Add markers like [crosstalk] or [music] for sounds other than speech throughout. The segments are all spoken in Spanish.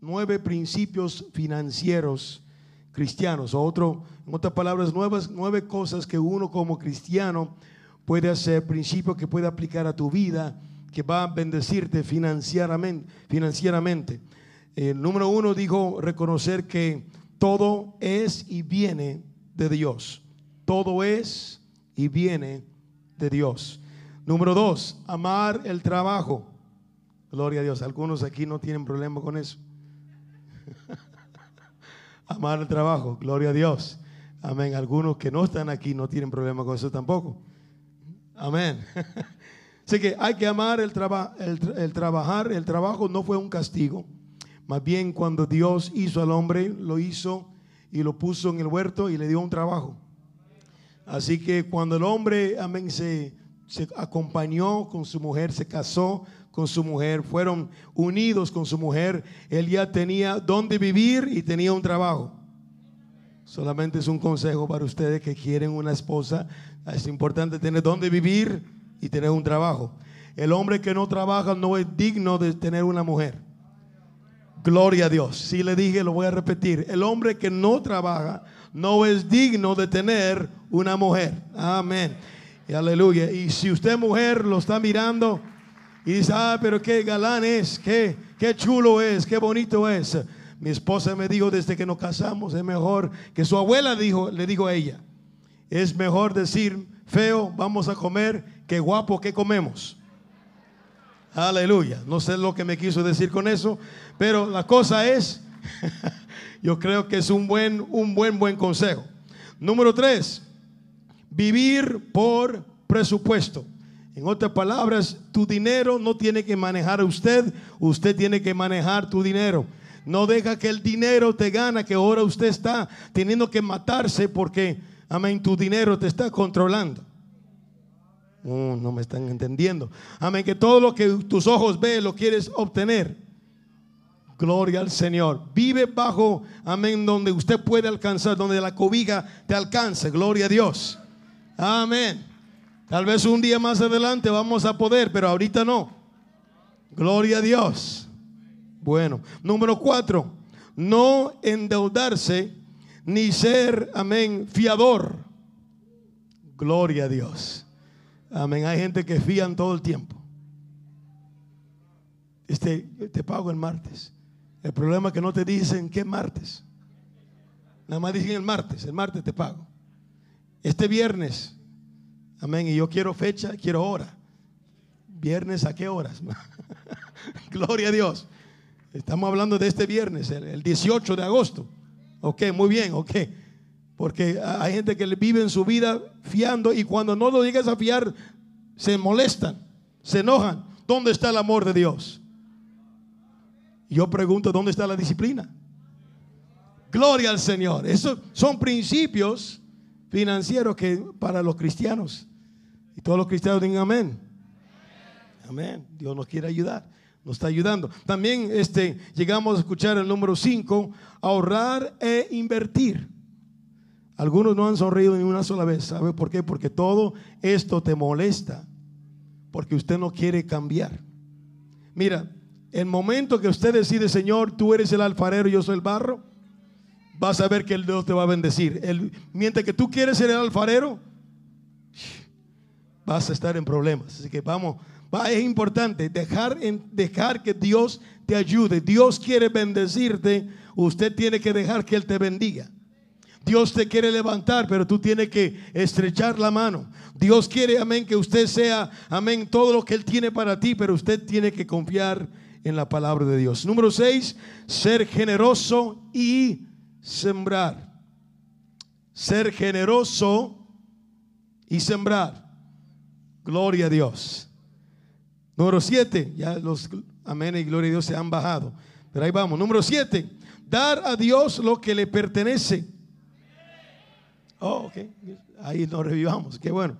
nueve principios financieros cristianos. Otro, en otras palabras, nuevas, nueve cosas que uno como cristiano puede hacer, principios que puede aplicar a tu vida, que va a bendecirte financieramente. financieramente. El número uno dijo reconocer que todo es y viene de Dios. Todo es y viene de Dios. Número dos, amar el trabajo. Gloria a Dios. Algunos aquí no tienen problema con eso. [laughs] amar el trabajo. Gloria a Dios. Amén. Algunos que no están aquí no tienen problema con eso tampoco. Amén. [laughs] Así que hay que amar el, el trabajar. El trabajo no fue un castigo. Más bien cuando Dios hizo al hombre, lo hizo y lo puso en el huerto y le dio un trabajo. Así que cuando el hombre, amén, se, se acompañó con su mujer, se casó con su mujer, fueron unidos con su mujer, él ya tenía dónde vivir y tenía un trabajo. Solamente es un consejo para ustedes que quieren una esposa. Es importante tener dónde vivir y tener un trabajo. El hombre que no trabaja no es digno de tener una mujer. Gloria a Dios. Si le dije, lo voy a repetir. El hombre que no trabaja no es digno de tener una mujer. Amén. Y aleluya. Y si usted mujer lo está mirando y dice, ah, pero qué galán es, qué, qué chulo es, qué bonito es. Mi esposa me dijo desde que nos casamos, es mejor que su abuela dijo, le dijo a ella, es mejor decir feo, vamos a comer, que guapo, que comemos. Aleluya. No sé lo que me quiso decir con eso, pero la cosa es, [laughs] yo creo que es un buen, un buen, buen consejo. Número tres, vivir por presupuesto. En otras palabras, tu dinero no tiene que manejar a usted, usted tiene que manejar tu dinero. No deja que el dinero te gana, que ahora usted está teniendo que matarse porque, amén, tu dinero te está controlando. No me están entendiendo. Amén. Que todo lo que tus ojos ven lo quieres obtener. Gloria al Señor. Vive bajo, amén, donde usted puede alcanzar, donde la cobija te alcance. Gloria a Dios. Amén. Tal vez un día más adelante vamos a poder, pero ahorita no. Gloria a Dios. Bueno, número cuatro, no endeudarse ni ser, amén, fiador. Gloria a Dios. Amén. Hay gente que fían todo el tiempo. Este, te pago el martes. El problema es que no te dicen qué martes. Nada más dicen el martes. El martes te pago. Este viernes. Amén. Y yo quiero fecha, quiero hora. Viernes a qué horas. [laughs] Gloria a Dios. Estamos hablando de este viernes, el 18 de agosto. Ok, muy bien, ok. Porque hay gente que vive en su vida fiando y cuando no lo llegas a fiar, se molestan, se enojan. ¿Dónde está el amor de Dios? Yo pregunto, ¿dónde está la disciplina? Gloria al Señor. Esos son principios financieros que para los cristianos. Y todos los cristianos digan amén. Amén. Dios nos quiere ayudar. Nos está ayudando. También este, llegamos a escuchar el número 5, ahorrar e invertir. Algunos no han sonreído ni una sola vez. ¿Sabe por qué? Porque todo esto te molesta. Porque usted no quiere cambiar. Mira, el momento que usted decide, Señor, tú eres el alfarero yo soy el barro, vas a ver que el Dios te va a bendecir. Mientras que tú quieres ser el alfarero, vas a estar en problemas. Así que vamos, va, es importante dejar, dejar que Dios te ayude. Dios quiere bendecirte, usted tiene que dejar que Él te bendiga. Dios te quiere levantar, pero tú tienes que estrechar la mano. Dios quiere, amén, que usted sea, amén, todo lo que Él tiene para ti, pero usted tiene que confiar en la palabra de Dios. Número seis, ser generoso y sembrar. Ser generoso y sembrar. Gloria a Dios. Número siete, ya los amén y gloria a Dios se han bajado. Pero ahí vamos. Número siete, dar a Dios lo que le pertenece. Oh, ok. Ahí nos revivamos. Qué bueno.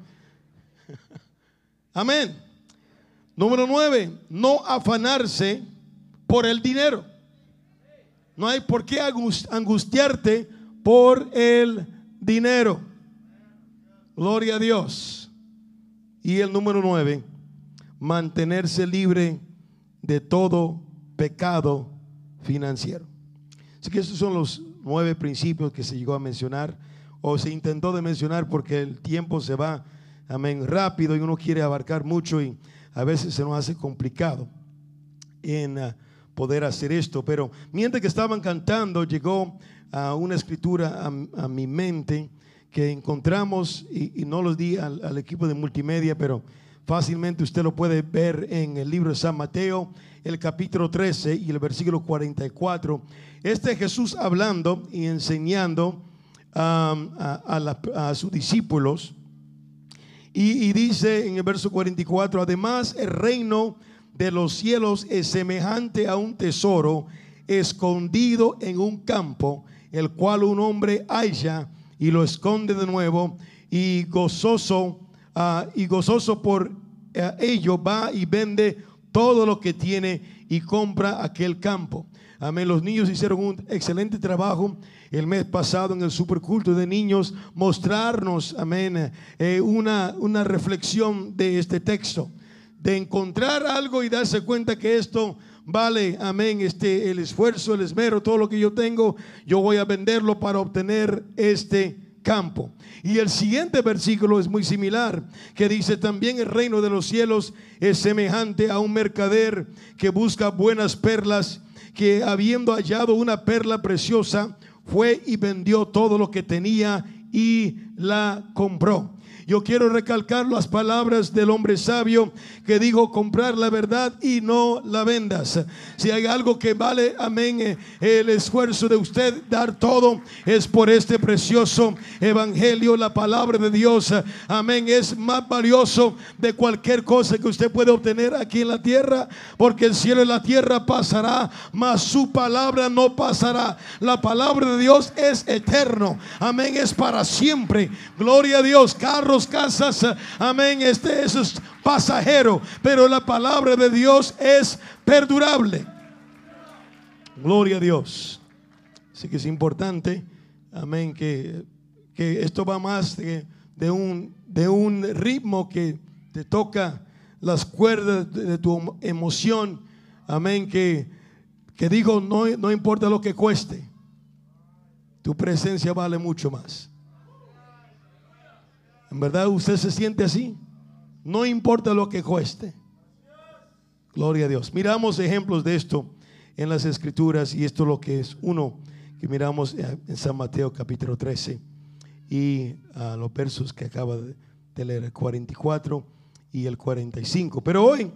[laughs] Amén. Número nueve, no afanarse por el dinero. No hay por qué angustiarte por el dinero. Gloria a Dios. Y el número nueve, mantenerse libre de todo pecado financiero. Así que estos son los nueve principios que se llegó a mencionar o se intentó de mencionar porque el tiempo se va, amén, rápido y uno quiere abarcar mucho y a veces se nos hace complicado en ah, poder hacer esto. Pero mientras que estaban cantando, llegó a una escritura a, mi mente que encontramos, y, no los di al, equipo de multimedia, pero fácilmente usted lo puede ver en el libro de San Mateo, el capítulo 13 y el versículo 44. Este Jesús hablando y enseñando a, sus discípulos. Y, dice en el verso 44, además el reino de los cielos es semejante a un tesoro escondido en un campo, el cual un hombre halla y lo esconde de nuevo y gozoso ah, y gozoso por eh, ello va y vende todo lo que tiene y compra aquel campo. Amén. Los niños hicieron un excelente trabajo el mes pasado en el superculto de niños, mostrarnos, amén, eh, una, una reflexión de este texto. De encontrar algo y darse cuenta que esto vale, amén, este, el esfuerzo, el esmero, todo lo que yo tengo, yo voy a venderlo para obtener este campo. Y el siguiente versículo es muy similar, que dice también el reino de los cielos es semejante a un mercader que busca buenas perlas que habiendo hallado una perla preciosa, fue y vendió todo lo que tenía y la compró. Yo quiero recalcar las palabras del hombre sabio que dijo comprar la verdad y no la vendas. Si hay algo que vale, amén, eh, el esfuerzo de usted dar todo es por este precioso evangelio, la palabra de Dios. Amén, es más valioso de cualquier cosa que usted puede obtener aquí en la tierra, porque el cielo y la tierra pasará, mas su palabra no pasará. La palabra de Dios es eterno. Amén, es para siempre. Gloria a Dios. Carros casas, amén, este es pasajero, pero la palabra de Dios es perdurable. Gloria a Dios. Así que es importante, amén, que, que esto va más de, de, un, de un ritmo que te toca las cuerdas de, tu emoción, amén, que, que digo, no, no importa lo que cueste, tu presencia vale mucho más. ¿En verdad usted se siente así? No importa lo que cueste. Gloria a Dios. Miramos ejemplos de esto en las escrituras y esto es lo que es uno que miramos en San Mateo capítulo 13 y a los versos que acaba de leer, el 44 y el 45. Pero hoy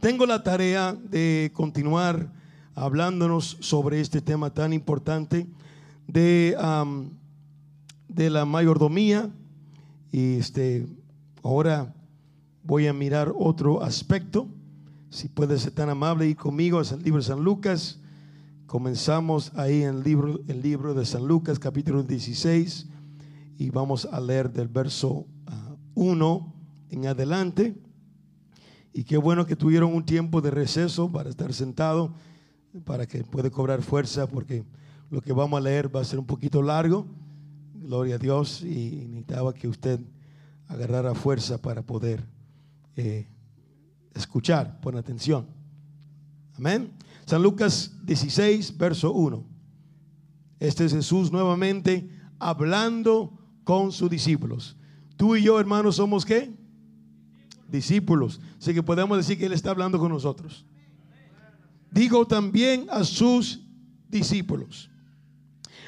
tengo la tarea de continuar hablándonos sobre este tema tan importante de, de la mayordomía y este, ahora voy a mirar otro aspecto. Si puede ser tan amable y conmigo al libro de San Lucas. Comenzamos ahí en el libro, el libro de San Lucas, capítulo 16, y vamos a leer del verso 1 ah, en adelante. Y qué bueno que tuvieron un tiempo de receso para estar sentado, para que pueda cobrar fuerza, porque lo que vamos a leer va a ser un poquito largo. Gloria a Dios. Y necesitaba que usted agarrara fuerza para poder eh, escuchar. Pon atención. Amén. San Lucas 16, verso 1. Este es Jesús nuevamente hablando con sus discípulos. Tú y yo, hermanos, somos qué? Discípulos. Así que podemos decir que Él está hablando con nosotros. Digo también a sus discípulos.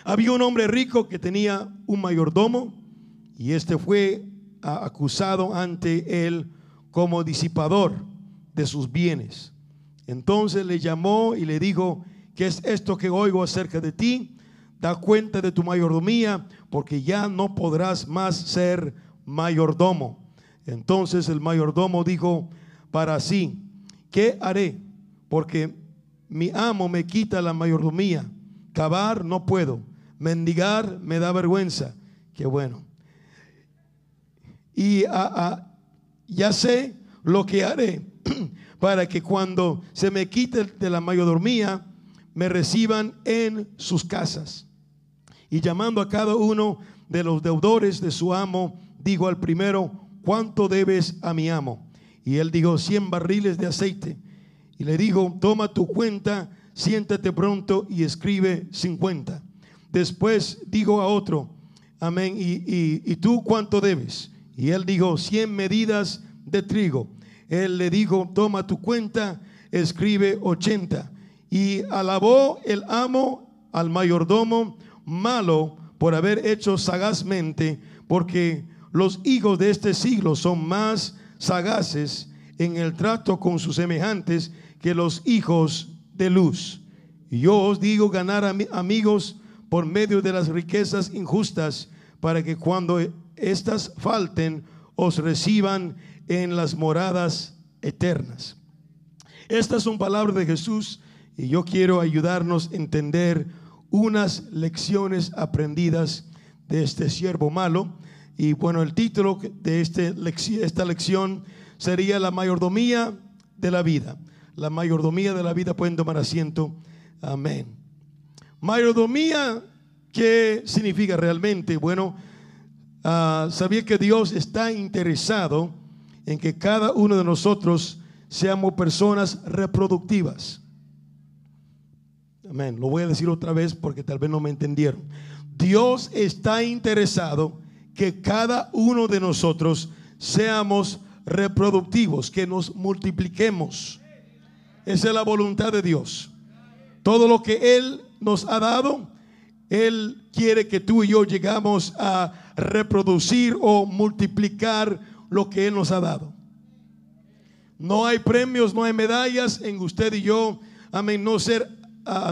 Había un hombre rico que tenía un mayordomo y este fue acusado ante él como disipador de sus bienes. Entonces le llamó y le dijo, ¿qué es esto que oigo acerca de ti? Da cuenta de tu mayordomía, porque ya no podrás más ser mayordomo. Entonces el mayordomo dijo para sí, ¿qué haré? Porque mi amo me quita la mayordomía. Cavar no puedo mendigar me da vergüenza. Qué bueno. Y ya sé lo que haré [clears throat] para que cuando se me quite de la mayordomía, me reciban en sus casas. Y llamando a cada uno de los deudores de su amo, digo al primero, ¿cuánto debes a mi amo? Y él dijo, cien barriles de aceite. Y le digo, toma tu cuenta siéntate pronto y escribe 50. Después dijo a otro, amén, y, tú cuánto debes? Y él dijo, 100 medidas de trigo. Él le dijo, toma tu cuenta, escribe 80. Y alabó el amo al mayordomo malo por haber hecho sagazmente, porque los hijos de este siglo son más sagaces en el trato con sus semejantes que los hijos de luz. Y yo os digo ganar amigos por medio de las riquezas injustas, para que cuando éstas falten, os reciban en las moradas eternas. Estas son palabras de Jesús y yo quiero ayudarnos a entender unas lecciones aprendidas de este siervo malo. Y bueno, el título de este, esta lección sería la mayordomía de la vida. La mayordomía de la vida pueden tomar asiento. Amén. Mayordomía, ¿qué significa realmente? Bueno, uh, sabía que Dios está interesado en que cada uno de nosotros seamos personas reproductivas. Amén. Lo voy a decir otra vez porque tal vez no me entendieron. Dios está interesado que cada uno de nosotros seamos reproductivos, que nos multipliquemos. Esa es la voluntad de Dios. Todo lo que Él nos ha dado, Él quiere que tú y yo llegamos a reproducir o multiplicar lo que Él nos ha dado. No hay premios, no hay medallas en usted y yo, amén, no, ser,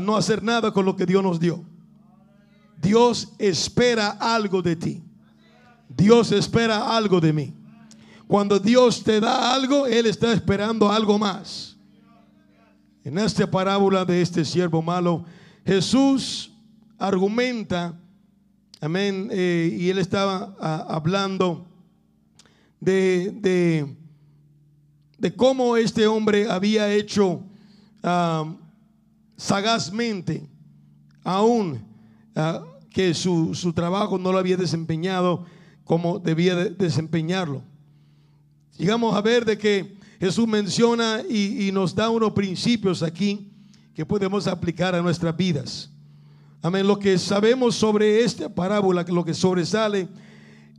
no hacer nada con lo que Dios nos dio. Dios espera algo de ti. Dios espera algo de mí. Cuando Dios te da algo, Él está esperando algo más. En esta parábola de este siervo malo, Jesús argumenta, amén, eh, y Él estaba hablando de, de, cómo este hombre había hecho ah, sagazmente, aún ah, que su, su, trabajo no lo había desempeñado como debía desempeñarlo. Llegamos a ver de que Jesús menciona y, y nos da unos principios aquí que podemos aplicar a nuestras vidas. Amén. Lo que sabemos sobre esta parábola, lo que sobresale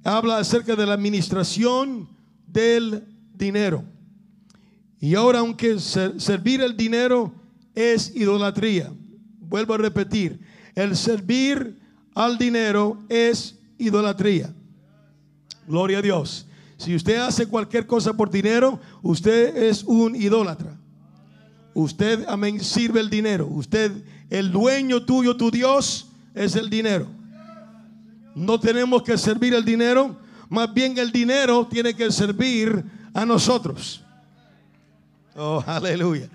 habla acerca de la administración del dinero. Y ahora, aunque servir el dinero es idolatría, vuelvo a repetir, el servir al dinero es idolatría. Gloria a Dios. Si usted hace cualquier cosa por dinero, usted es un idólatra. Usted, amén, sirve el dinero. Usted, el dueño tuyo, tu Dios, es el dinero. No tenemos que servir el dinero, más bien el dinero tiene que servir a nosotros. Oh, [laughs] aleluya.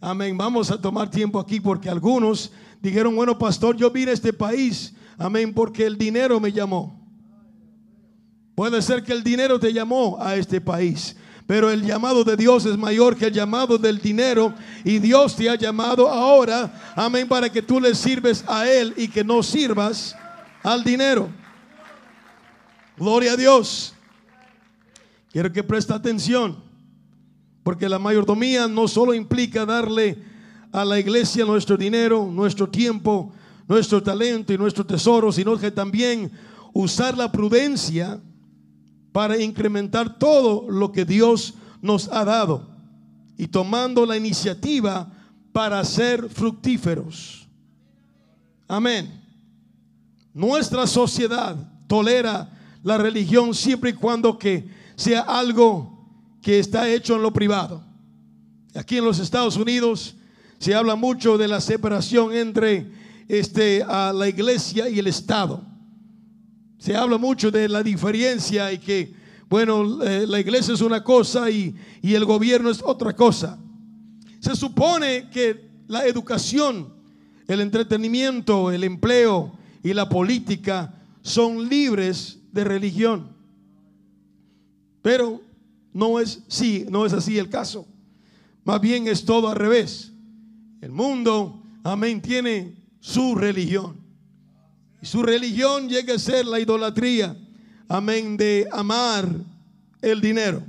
Amén. Vamos a tomar tiempo aquí porque algunos dijeron, bueno, pastor, yo vine a este país. Amén, porque el dinero me llamó. Puede ser que el dinero te llamó a este país. Pero el llamado de Dios es mayor que el llamado del dinero. Y Dios te ha llamado ahora, amén, para que tú le sirves a Él y que no sirvas al dinero. Gloria a Dios. Quiero que preste atención, porque la mayordomía no solo implica darle a la iglesia nuestro dinero, nuestro tiempo, nuestro talento y nuestro tesoro, sino que también usar la prudencia para incrementar todo lo que Dios nos ha dado y tomando la iniciativa para ser fructíferos. Amén. Nuestra sociedad tolera la religión siempre y cuando que sea algo que está hecho en lo privado. Aquí en los Estados Unidos se habla mucho de la separación entre este, a la iglesia y el Estado. Se habla mucho de la diferencia y que, bueno, eh, la iglesia es una cosa y, y el gobierno es otra cosa. Se supone que la educación, el entretenimiento, el empleo y la política son libres de religión. Pero no es, sí, no es así el caso. Más bien es todo al revés. El mundo, amén, tiene su religión. Su religión llega a ser la idolatría, amén, de amar el dinero.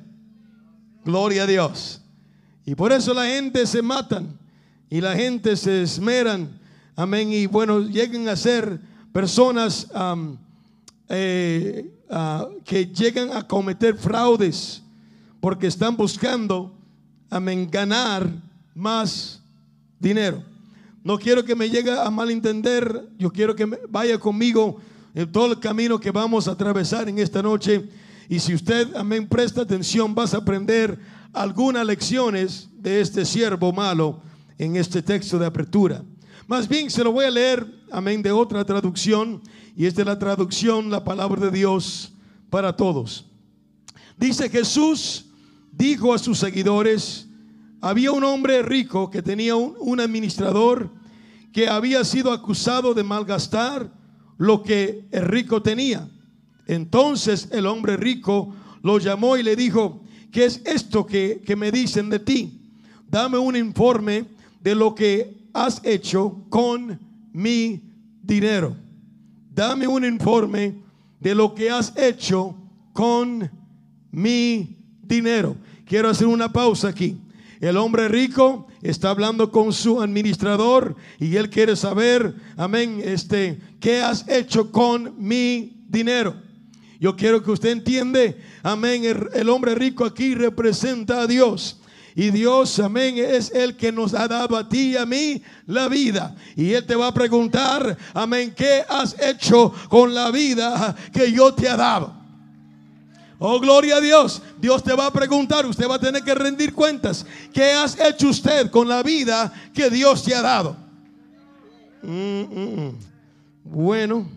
Gloria a Dios. Y por eso la gente se matan. y la gente se esmeran, amén, y bueno, lleguen a ser personas ah, que llegan a cometer fraudes porque están buscando, amén, ganar más dinero. No quiero que me llegue a malentender, yo quiero que vaya conmigo en todo el camino que vamos a atravesar en esta noche. Y si usted, amén, presta atención, vas a aprender algunas lecciones de este siervo malo en este texto de apertura. Más bien se lo voy a leer, amén, de otra traducción. Y esta es la traducción, la palabra de Dios para todos. Dice Jesús, dijo a sus seguidores, había un hombre rico que tenía un, administrador que había sido acusado de malgastar lo que el rico tenía. Entonces el hombre rico lo llamó y le dijo, ¿qué es esto que, que me dicen de ti? Dame un informe de lo que has hecho con mi dinero. Dame un informe de lo que has hecho con mi dinero. Quiero hacer una pausa aquí. El hombre rico está hablando con su administrador y él quiere saber, amén, este, ¿qué has hecho con mi dinero? Yo quiero que usted entiende, amén, el, hombre rico aquí representa a Dios. Y Dios, amén, es el que nos ha dado a ti y a mí la vida. Y Él te va a preguntar, amén, ¿qué has hecho con la vida que yo te he dado? Oh, gloria a Dios. Dios te va a preguntar, usted va a tener que rendir cuentas. ¿Qué has hecho usted con la vida que Dios te ha dado? Mm, mm, mm. Bueno,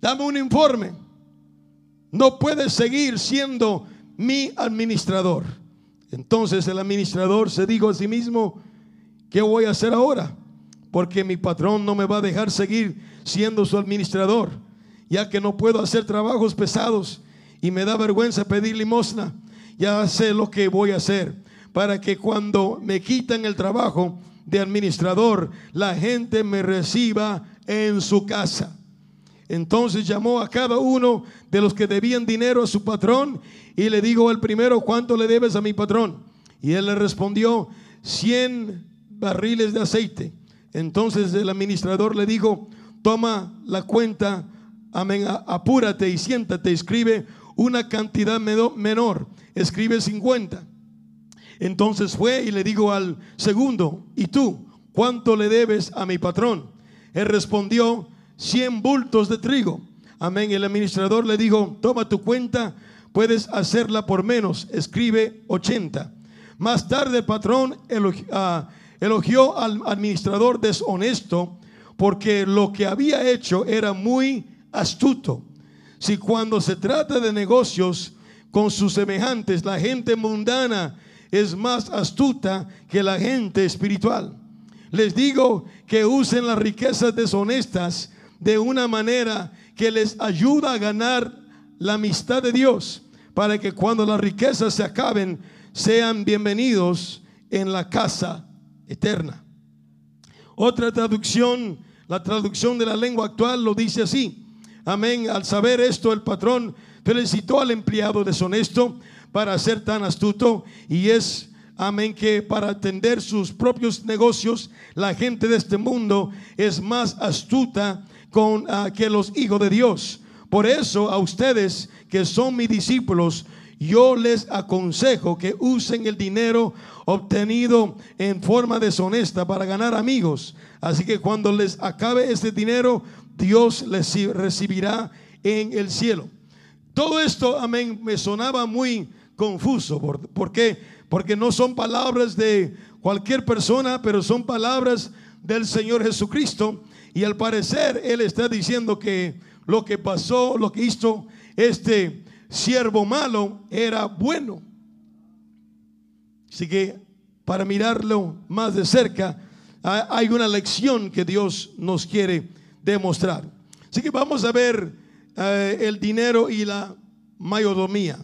dame un informe. No puedes seguir siendo mi administrador. Entonces el administrador se dijo a sí mismo, ¿qué voy a hacer ahora? Porque mi patrón no me va a dejar seguir siendo su administrador, ya que no puedo hacer trabajos pesados y me da vergüenza pedir limosna, ya sé lo que voy a hacer para que cuando me quitan el trabajo de administrador, la gente me reciba en su casa. Entonces llamó a cada uno de los que debían dinero a su patrón y le dijo al primero, ¿cuánto le debes a mi patrón? Y él le respondió, 100 barriles de aceite. Entonces el administrador le dijo, toma la cuenta, amén, apúrate y siéntate, escribe una cantidad menor, escribe 50. Entonces fue y le dijo al segundo, ¿y tú cuánto le debes a mi patrón? Él respondió, 100 bultos de trigo. Amén. El administrador le dijo, toma tu cuenta, puedes hacerla por menos, escribe 80. Más tarde el patrón ah, elogió al administrador deshonesto porque lo que había hecho era muy astuto. Si cuando se trata de negocios con sus semejantes, la gente mundana es más astuta que la gente espiritual. Les digo que usen las riquezas deshonestas de una manera que les ayuda a ganar la amistad de Dios, para que cuando las riquezas se acaben, sean bienvenidos en la casa eterna. Otra traducción, la traducción de la lengua actual lo dice así. Amén. Al saber esto, el patrón felicitó al empleado deshonesto para ser tan astuto y es, amén, que para atender sus propios negocios, la gente de este mundo es más astuta con, ah, que los hijos de Dios. Por eso a ustedes que son mis discípulos, yo les aconsejo que usen el dinero obtenido en forma deshonesta para ganar amigos. Así que cuando les acabe ese dinero, Dios les recibirá en el cielo. Todo esto, amén, me sonaba muy confuso. ¿Por, qué? Porque no son palabras de cualquier persona, pero son palabras del Señor Jesucristo. Y al parecer Él está diciendo que lo que pasó, lo que hizo este siervo malo era bueno. Así que para mirarlo más de cerca, hay una lección que Dios nos quiere demostrar. Así que vamos a ver eh, el dinero y la mayordomía.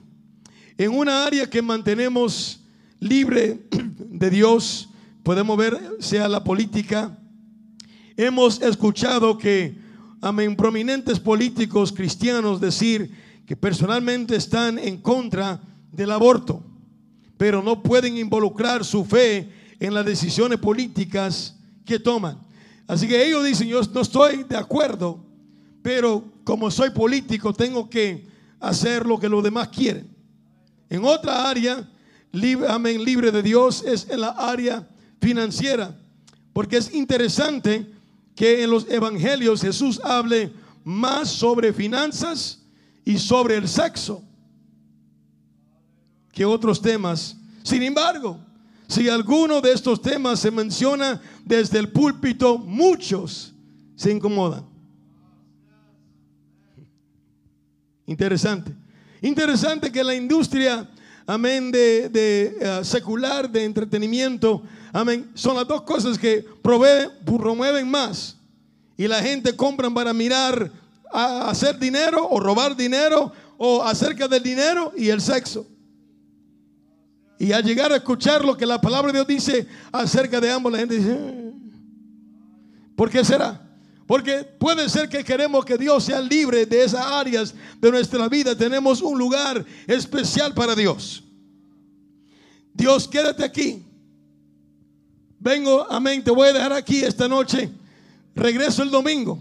En una área que mantenemos libre [clears throat] de Dios, podemos ver, sea la política, hemos escuchado que, amén, prominentes políticos cristianos decir que personalmente están en contra del aborto, pero no pueden involucrar su fe en las decisiones políticas que toman. Así que ellos dicen, yo no estoy de acuerdo, pero como soy político tengo que hacer lo que los demás quieren. En otra área, libre, amén, libre de Dios es en la área financiera, porque es interesante que en los evangelios Jesús hable más sobre finanzas y sobre el sexo que otros temas. Sin embargo, si alguno de estos temas se menciona desde el púlpito, muchos se incomodan. Interesante. Interesante que la industria, amén, de, eh, secular, de entretenimiento, amén, son las dos cosas que promueven más. Y la gente compra para mirar a hacer dinero o robar dinero o acerca del dinero y el sexo. Y al llegar a escuchar lo que la palabra de Dios dice acerca de ambos, la gente dice, mm, ¿por qué será? Porque puede ser que queremos que Dios sea libre de esas áreas de nuestra vida. Tenemos un lugar especial para Dios. Dios, quédate aquí. Vengo, amén, te voy a dejar aquí esta noche. Regreso el domingo.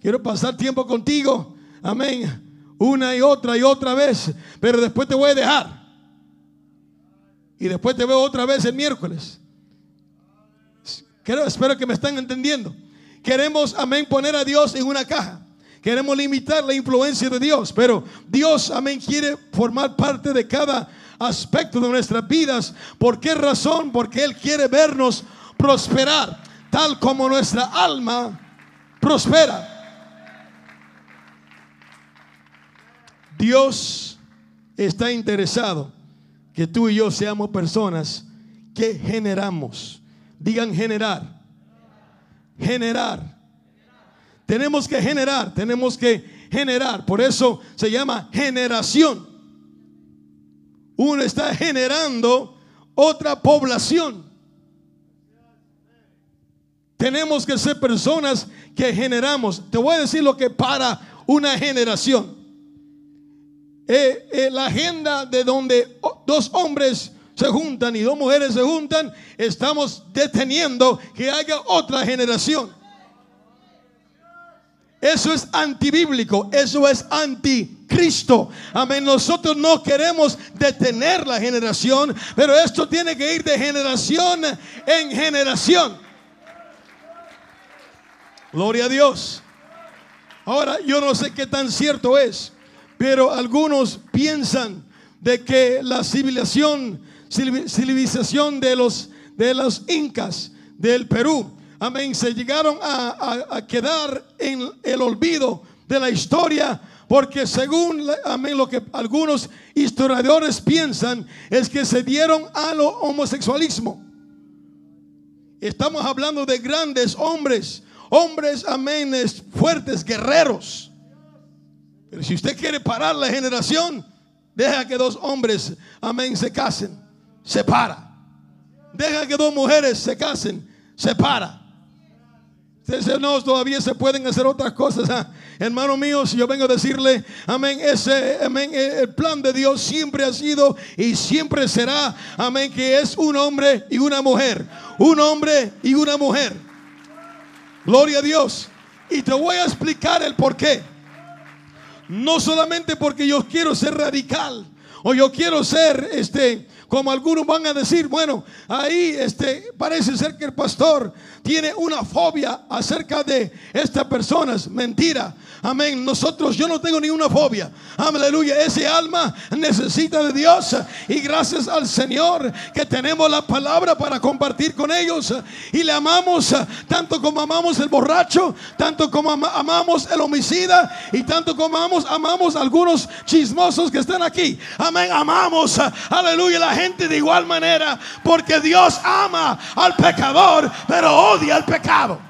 Quiero pasar tiempo contigo. Amén. Una y otra y otra vez. Pero después te voy a dejar. Y después te veo otra vez el miércoles. espero que me están entendiendo. Queremos, amén, poner a Dios en una caja. Queremos limitar la influencia de Dios. Pero Dios, amén, quiere formar parte de cada aspecto de nuestras vidas. ¿Por qué razón? Porque Él quiere vernos prosperar, tal como nuestra alma prospera. Dios está interesado que tú y yo seamos personas que generamos. Digan generar generar. Tenemos que generar, tenemos que generar. Por eso se llama generación. Uno está generando otra población. Tenemos que ser personas que generamos. Te voy a decir lo que para una generación. Eh, eh, la agenda de donde dos hombres se juntan y dos mujeres se juntan, estamos deteniendo que haya otra generación. Eso es antibíblico, eso es anticristo. Amén. Nosotros no queremos detener la generación, pero esto tiene que ir de generación en generación. Gloria a Dios. Ahora, yo no sé qué tan cierto es, pero algunos piensan de que la civilización civilización de los, de los incas del Perú. Amén. Se llegaron a, quedar en el olvido de la historia porque según amén, lo que algunos historiadores piensan es que se dieron a lo homosexualismo. Estamos hablando de grandes hombres, hombres, amén, fuertes, guerreros. Pero si usted quiere parar la generación, deja que dos hombres, amén, se casen se para. Deja que dos mujeres se casen, se para. No, todavía se pueden hacer otras cosas. Ah, hermano mío, si yo vengo a decirle, amén, ese, amén, el plan de Dios siempre ha sido y siempre será, amén, que es un hombre y una mujer. Un hombre y una mujer. Gloria a Dios. Y te voy a explicar el por qué. No solamente porque yo quiero ser radical o yo quiero ser este como algunos van a decir, bueno, ahí este, parece ser que el pastor tiene una fobia acerca de estas personas. Mentira. Amén. Nosotros, yo no tengo ninguna fobia. Aleluya. Ese alma necesita de Dios. Y gracias al Señor que tenemos la palabra para compartir con ellos. Y le amamos tanto como amamos el borracho, tanto como amamos el homicida y tanto como amamos, amamos algunos chismosos que están aquí. Amén. Amamos. Aleluya. La gente de igual manera. Porque Dios ama al pecador, pero odia al pecado.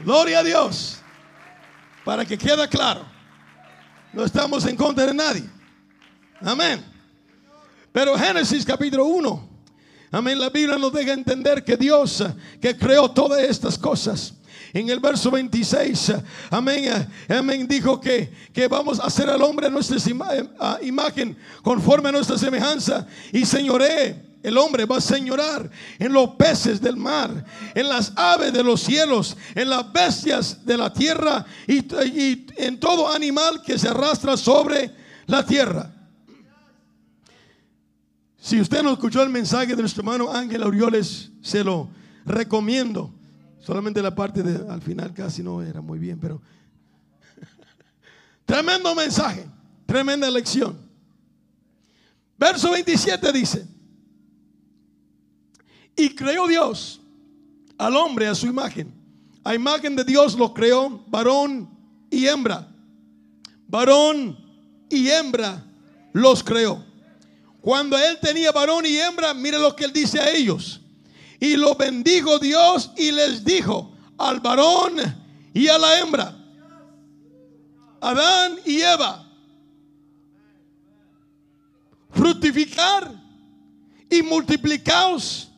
Gloria a Dios. Para que quede claro. No estamos en contra de nadie. Amén. Pero Génesis capítulo 1. Amén. La Biblia nos deja entender que Dios que creó todas estas cosas en el verso 26, amén, amén, dijo que, que vamos a hacer al hombre a nuestra imagen conforme a nuestra semejanza y señoré. El hombre va a señorar en los peces del mar, en las aves de los cielos, en las bestias de la tierra y, en todo animal que se arrastra sobre la tierra. Si usted no escuchó el mensaje de nuestro hermano Ángel Aureoles, se lo recomiendo. Solamente la parte de al final casi no era muy bien, pero [laughs] tremendo mensaje, tremenda lección. Verso 27 dice, y creó Dios al hombre a su imagen. A imagen de Dios lo creó varón y hembra. Varón y hembra los creó. Cuando él tenía varón y hembra, mire lo que él dice a ellos. Y lo bendijo Dios y les dijo al varón y a la hembra, Adán y Eva, fructificar y multiplicaos,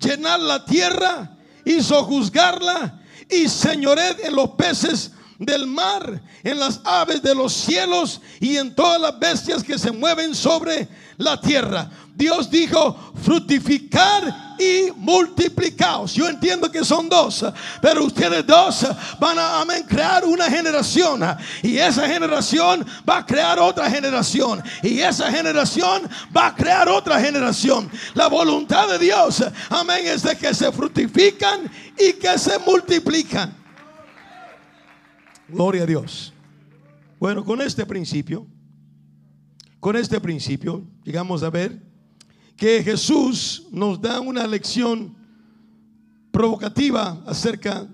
llenar la tierra y sojuzgarla y señored en los peces del mar, en las aves de los cielos y en todas las bestias que se mueven sobre la tierra. Dios dijo, fructificar y multiplicaos. Yo entiendo que son dos, pero ustedes dos van a crear una generación. Y esa generación va a crear otra generación. Y esa generación va a crear otra generación. La voluntad de Dios, amén, es de que se fructifican y que se multiplican. Gloria a Dios. Bueno, con este principio, con este principio, llegamos a ver que Jesús nos da una lección provocativa acerca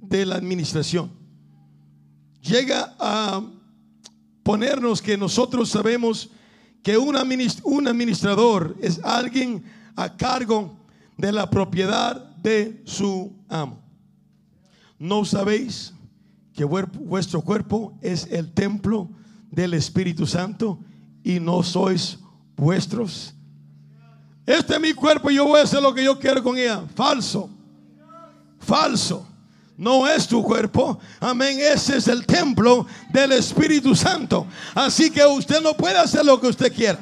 de la administración. Llega a ponernos que nosotros sabemos que un administrador es alguien a cargo de la propiedad de su amo. ¿No sabéis? Que vuestro cuerpo es el templo del Espíritu Santo y no sois vuestros. Este es mi cuerpo y yo voy a hacer lo que yo quiero con ella. Falso. Falso. No es tu cuerpo. Amén. Ese es el templo del Espíritu Santo. Así que usted no puede hacer lo que usted quiera.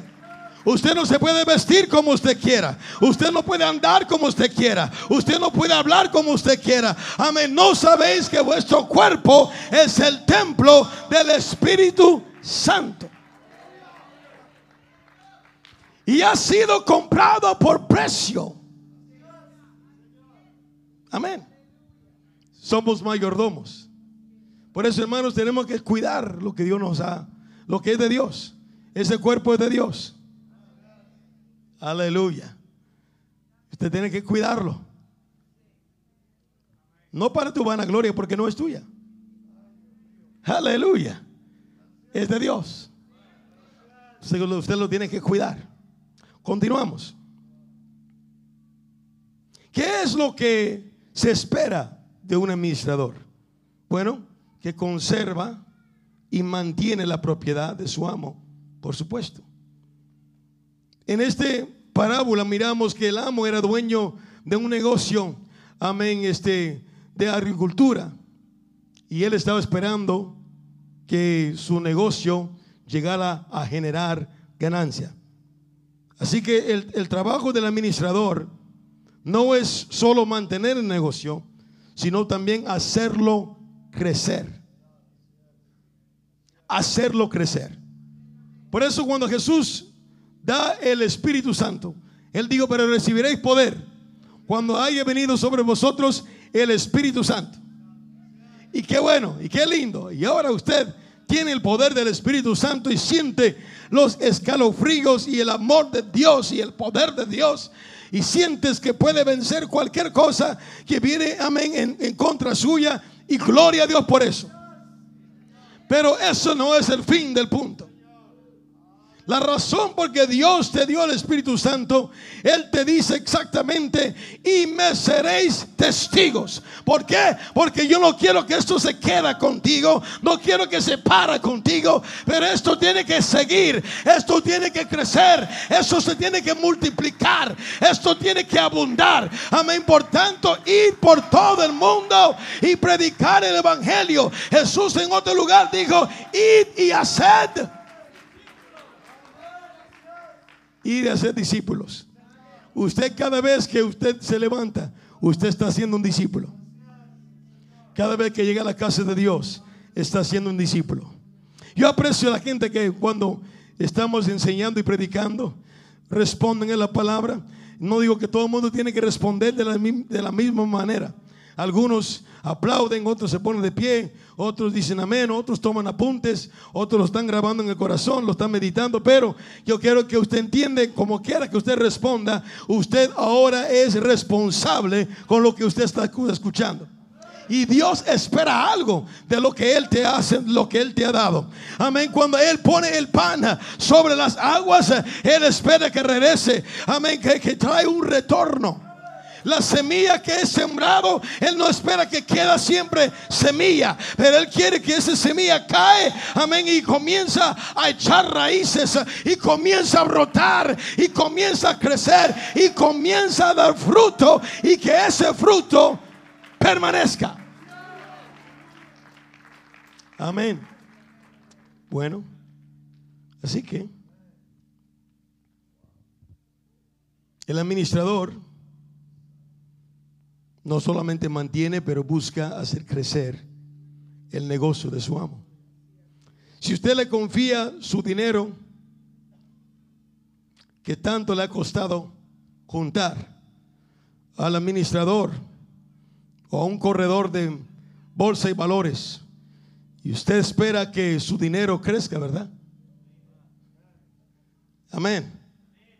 Usted no se puede vestir como usted quiera. Usted no puede andar como usted quiera. Usted no puede hablar como usted quiera. Amén. No sabéis que vuestro cuerpo es el templo del Espíritu Santo. Y ha sido comprado por precio. Amén. Somos mayordomos. Por eso, hermanos, tenemos que cuidar lo que Dios nos ha, lo que es de Dios. Ese cuerpo es de Dios. Aleluya. Usted tiene que cuidarlo. No para tu vanagloria, porque no es tuya. Aleluya. Es de Dios. Usted lo tiene que cuidar. Continuamos. ¿Qué es lo que se espera de un administrador? Bueno, que conserva y mantiene la propiedad de su amo, por supuesto. En este parábola miramos que el amo era dueño de un negocio, amén, este, de agricultura. Y él estaba esperando que su negocio llegara a generar ganancia. Así que el, el trabajo del administrador no es solo mantener el negocio, sino también hacerlo crecer. Hacerlo crecer. Por eso cuando Jesús da el Espíritu Santo. Él dijo, pero recibiréis poder cuando haya venido sobre vosotros el Espíritu Santo. Y qué bueno, y qué lindo. Y ahora usted tiene el poder del Espíritu Santo y siente los escalofríos y el amor de Dios y el poder de Dios. Y sientes que puede vencer cualquier cosa que viene, amén, en, en contra suya. Y gloria a Dios por eso. Pero eso no es el fin del punto. La razón por que Dios te dio el Espíritu Santo, Él te dice exactamente, y me seréis testigos. ¿Por qué? Porque yo no quiero que esto se quede contigo, no quiero que se para contigo, pero esto tiene que seguir, esto tiene que crecer, esto se tiene que multiplicar, esto tiene que abundar. Amén. Por tanto, ir por todo el mundo y predicar el Evangelio. Jesús en otro lugar dijo, id y haced y de hacer discípulos. Usted cada vez que usted se levanta, usted está siendo un discípulo. Cada vez que llega a la casa de Dios, está siendo un discípulo. Yo aprecio a la gente que cuando estamos enseñando y predicando, responden en la palabra. No digo que todo el mundo tiene que responder de la misma manera. Algunos aplauden, otros se ponen de pie, otros dicen amén, otros toman apuntes, otros lo están grabando en el corazón, lo están meditando, pero yo quiero que usted entiende, como quiera que usted responda, usted ahora es responsable con lo que usted está escuchando. Y Dios espera algo de lo que Él te hace, lo que Él te ha dado. Amén. Cuando Él pone el pan sobre las aguas, Él espera que regrese. Amén. Que, que trae un retorno la semilla que es sembrado, Él no espera que quede siempre semilla, pero Él quiere que esa semilla cae, amén, y comienza a echar raíces y comienza a brotar y comienza a crecer y comienza a dar fruto y que ese fruto permanezca. Amén. Bueno, así que el administrador no solamente mantiene, pero busca hacer crecer el negocio de su amo. Si usted le confía su dinero, que tanto le ha costado juntar al administrador o a un corredor de bolsa y valores, y usted espera que su dinero crezca, ¿verdad? Amén.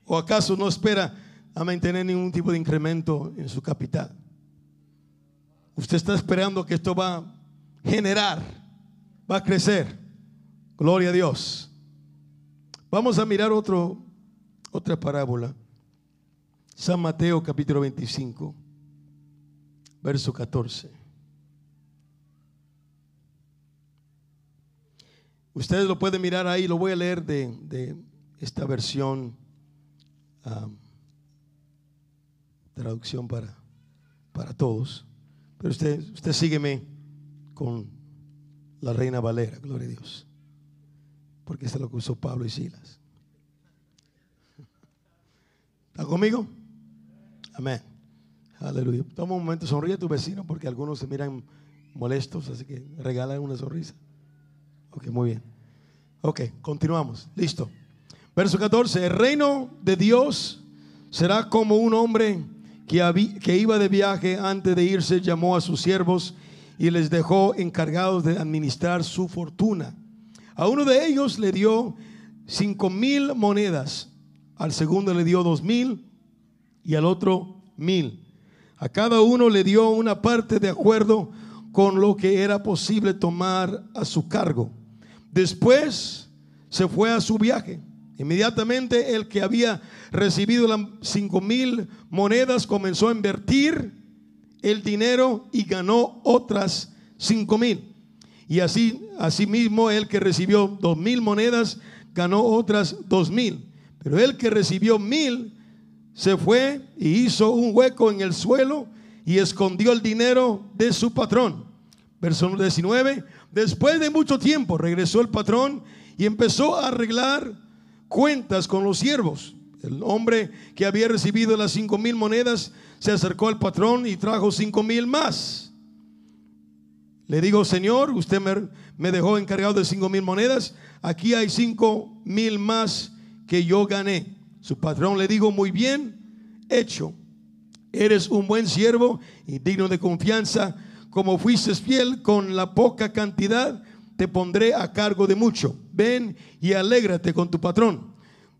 ¿O acaso no espera a mantener ningún tipo de incremento en su capital? Usted está esperando que esto va a generar, va a crecer. Gloria a Dios. Vamos a mirar otro, otra parábola. San Mateo capítulo 25, verso 14. Ustedes lo pueden mirar ahí, lo voy a leer de, esta versión, ah, traducción para, para todos. Pero usted, usted sígueme con la reina Valera, gloria a Dios. Porque es lo que usó Pablo y Silas. ¿Está conmigo? Amén. Aleluya. Toma un momento, sonríe a tu vecino porque algunos se miran molestos, así que regala una sonrisa. Ok, muy bien. Ok, continuamos. Listo. Verso 14. El reino de Dios será como un hombre que, iba de viaje antes de irse, llamó a sus siervos y les dejó encargados de administrar su fortuna. A uno de ellos le dio cinco mil monedas, al segundo le dio dos mil y al otro mil. A cada uno le dio una parte de acuerdo con lo que era posible tomar a su cargo. Después se fue a su viaje. Inmediatamente el que había recibido las cinco mil monedas comenzó a invertir el dinero y ganó otras cinco mil. Y así, asimismo, el que recibió dos mil monedas ganó otras dos mil. Pero el que recibió mil se fue y hizo un hueco en el suelo y escondió el dinero de su patrón. Verso 19. Después de mucho tiempo regresó el patrón y empezó a arreglar cuentas con los siervos. El hombre que había recibido las cinco mil monedas se acercó al patrón y trajo cinco mil más. Le digo, Señor, usted me, dejó encargado de cinco mil monedas. Aquí hay cinco mil más que yo gané. Su patrón le dijo, muy bien hecho. Eres un buen siervo y digno de confianza. Como fuiste fiel con la poca cantidad, te pondré a cargo de mucho. Ven y alégrate con tu patrón.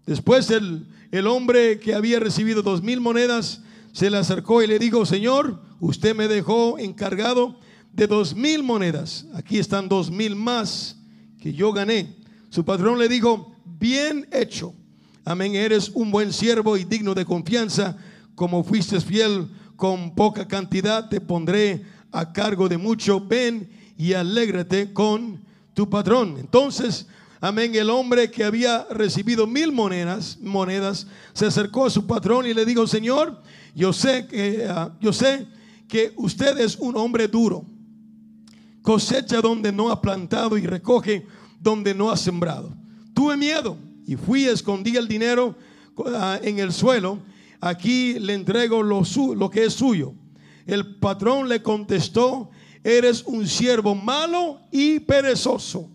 Después el, el hombre que había recibido dos mil monedas se le acercó y le dijo, Señor, usted me dejó encargado de dos mil monedas. Aquí están dos mil más que yo gané. Su patrón le dijo, bien hecho. Amén, eres un buen siervo y digno de confianza. Como fuiste fiel con poca cantidad, te pondré a cargo de mucho. Ven y alégrate con tu patrón. Entonces, amén, el hombre que había recibido mil monedas, monedas, se acercó a su patrón y le dijo, Señor, yo sé que, ah, yo sé que usted es un hombre duro. Cosecha donde no ha plantado y recoge donde no ha sembrado. Tuve miedo y fui, escondí el dinero ah, en el suelo. Aquí le entrego lo, lo que es suyo. El patrón le contestó, eres un siervo malo y perezoso.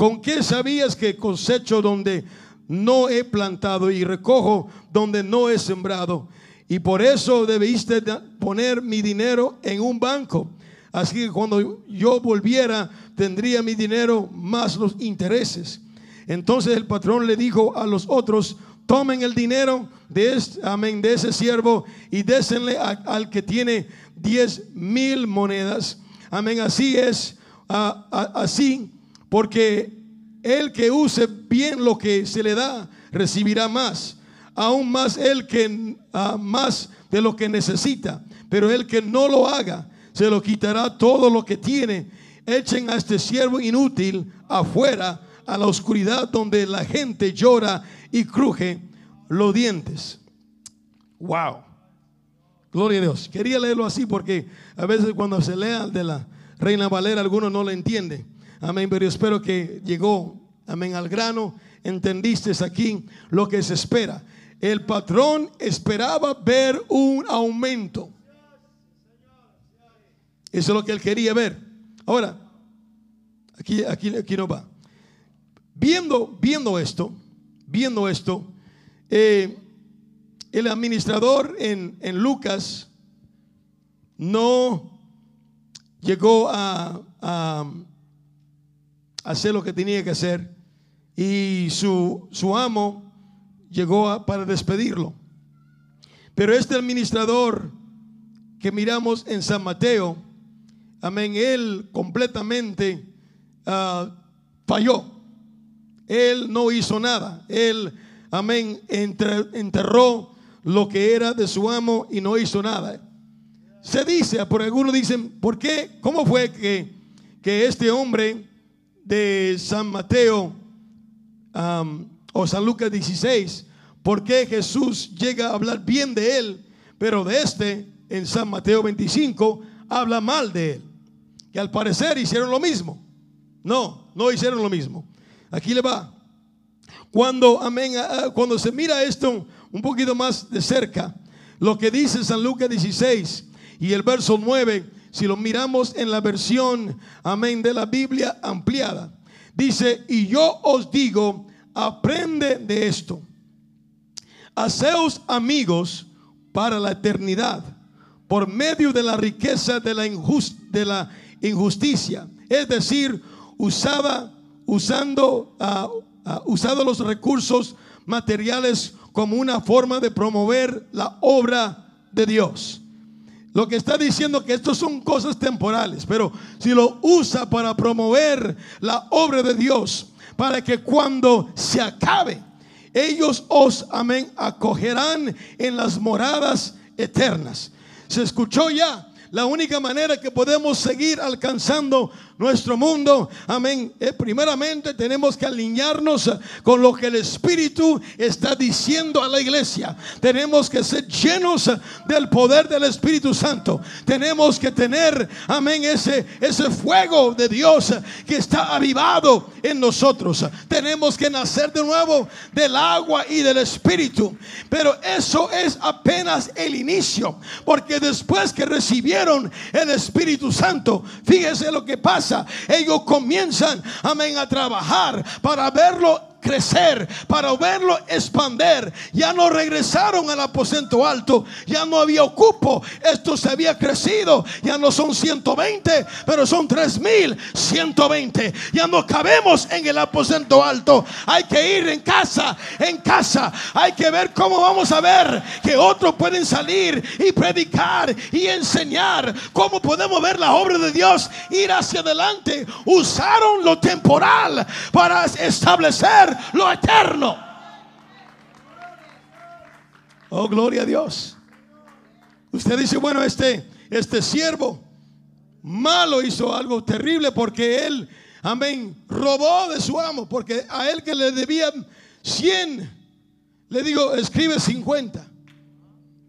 ¿Con qué sabías que cosecho donde no he plantado y recojo donde no he sembrado? Y por eso debiste poner mi dinero en un banco. Así que cuando yo volviera, tendría mi dinero más los intereses. Entonces el patrón le dijo a los otros, tomen el dinero de, este, de ese siervo y désenle al que tiene diez mil monedas. Amén, así es, así, porque el que use bien lo que se le da, recibirá más. Aún más el que más de lo que necesita. Pero el que no lo haga, se lo quitará todo lo que tiene. Echen a este siervo inútil afuera a la oscuridad donde la gente llora y cruje los dientes. Wow. Gloria a Dios. Quería leerlo así porque a veces cuando se lea de la Reina Valera algunos no lo entienden. Amén. Pero espero que llegó, amén, al grano. Entendiste aquí lo que se espera. El patrón esperaba ver un aumento. Eso es lo que él quería ver. Ahora, aquí, aquí, aquí no va. Viendo, viendo esto, viendo esto, eh, el administrador en, en, Lucas no llegó a, a, hacer lo que tenía que hacer y su, su amo llegó para despedirlo. Pero este administrador que miramos en San Mateo, amén, él completamente ah, falló. Él no hizo nada. Él, amén, enterró lo que era de su amo y no hizo nada. Se dice, por algunos dicen, ¿por qué? ¿Cómo fue que, que este hombre de San Mateo o San Lucas 16, por qué Jesús llega a hablar bien de él, pero de este en San Mateo 25 habla mal de él? que al parecer hicieron lo mismo. No, no hicieron lo mismo. Aquí le va. Cuando, amén, cuando se mira esto un poquito más de cerca, lo que dice San Lucas 16 y el verso 9, si lo miramos en la versión, amén, de la Biblia ampliada, dice, y yo os digo, aprende de esto. Haceos amigos para la eternidad por medio de la riqueza de la, de la injusticia. Es decir, usaba, usando, uh, usado los recursos materiales como una forma de promover la obra de Dios. Lo que está diciendo que estos son cosas temporales, pero si lo usa para promover la obra de Dios, para que cuando se acabe, ellos os, amén, acogerán en las moradas eternas. Se escuchó ya la única manera que podemos seguir alcanzando nuestro mundo, amén, eh, primeramente tenemos que alinearnos con lo que el Espíritu está diciendo a la iglesia. Tenemos que ser llenos del poder del Espíritu Santo. Tenemos que tener, amén, ese, ese fuego de Dios que está avivado en nosotros. Tenemos que nacer de nuevo del agua y del Espíritu. Pero eso es apenas el inicio, porque después que recibieron el Espíritu Santo, fíjese lo que pasa ellos comienzan, amén, a trabajar para verlo crecer, para verlo expander. Ya no regresaron al aposento alto, ya no había ocupo, esto se había crecido, ya no son 120, pero son 3120. Ya no cabemos en el aposento alto, hay que ir en casa, en casa, hay que ver cómo vamos a ver que otros pueden salir y predicar y enseñar, cómo podemos ver la obra de Dios ir hacia adelante. Usaron lo temporal para establecer lo eterno. Oh, gloria a Dios. Usted dice, bueno, este, este siervo malo hizo algo terrible porque él, amén, robó de su amo, porque a él que le debían 100, le digo, escribe 50.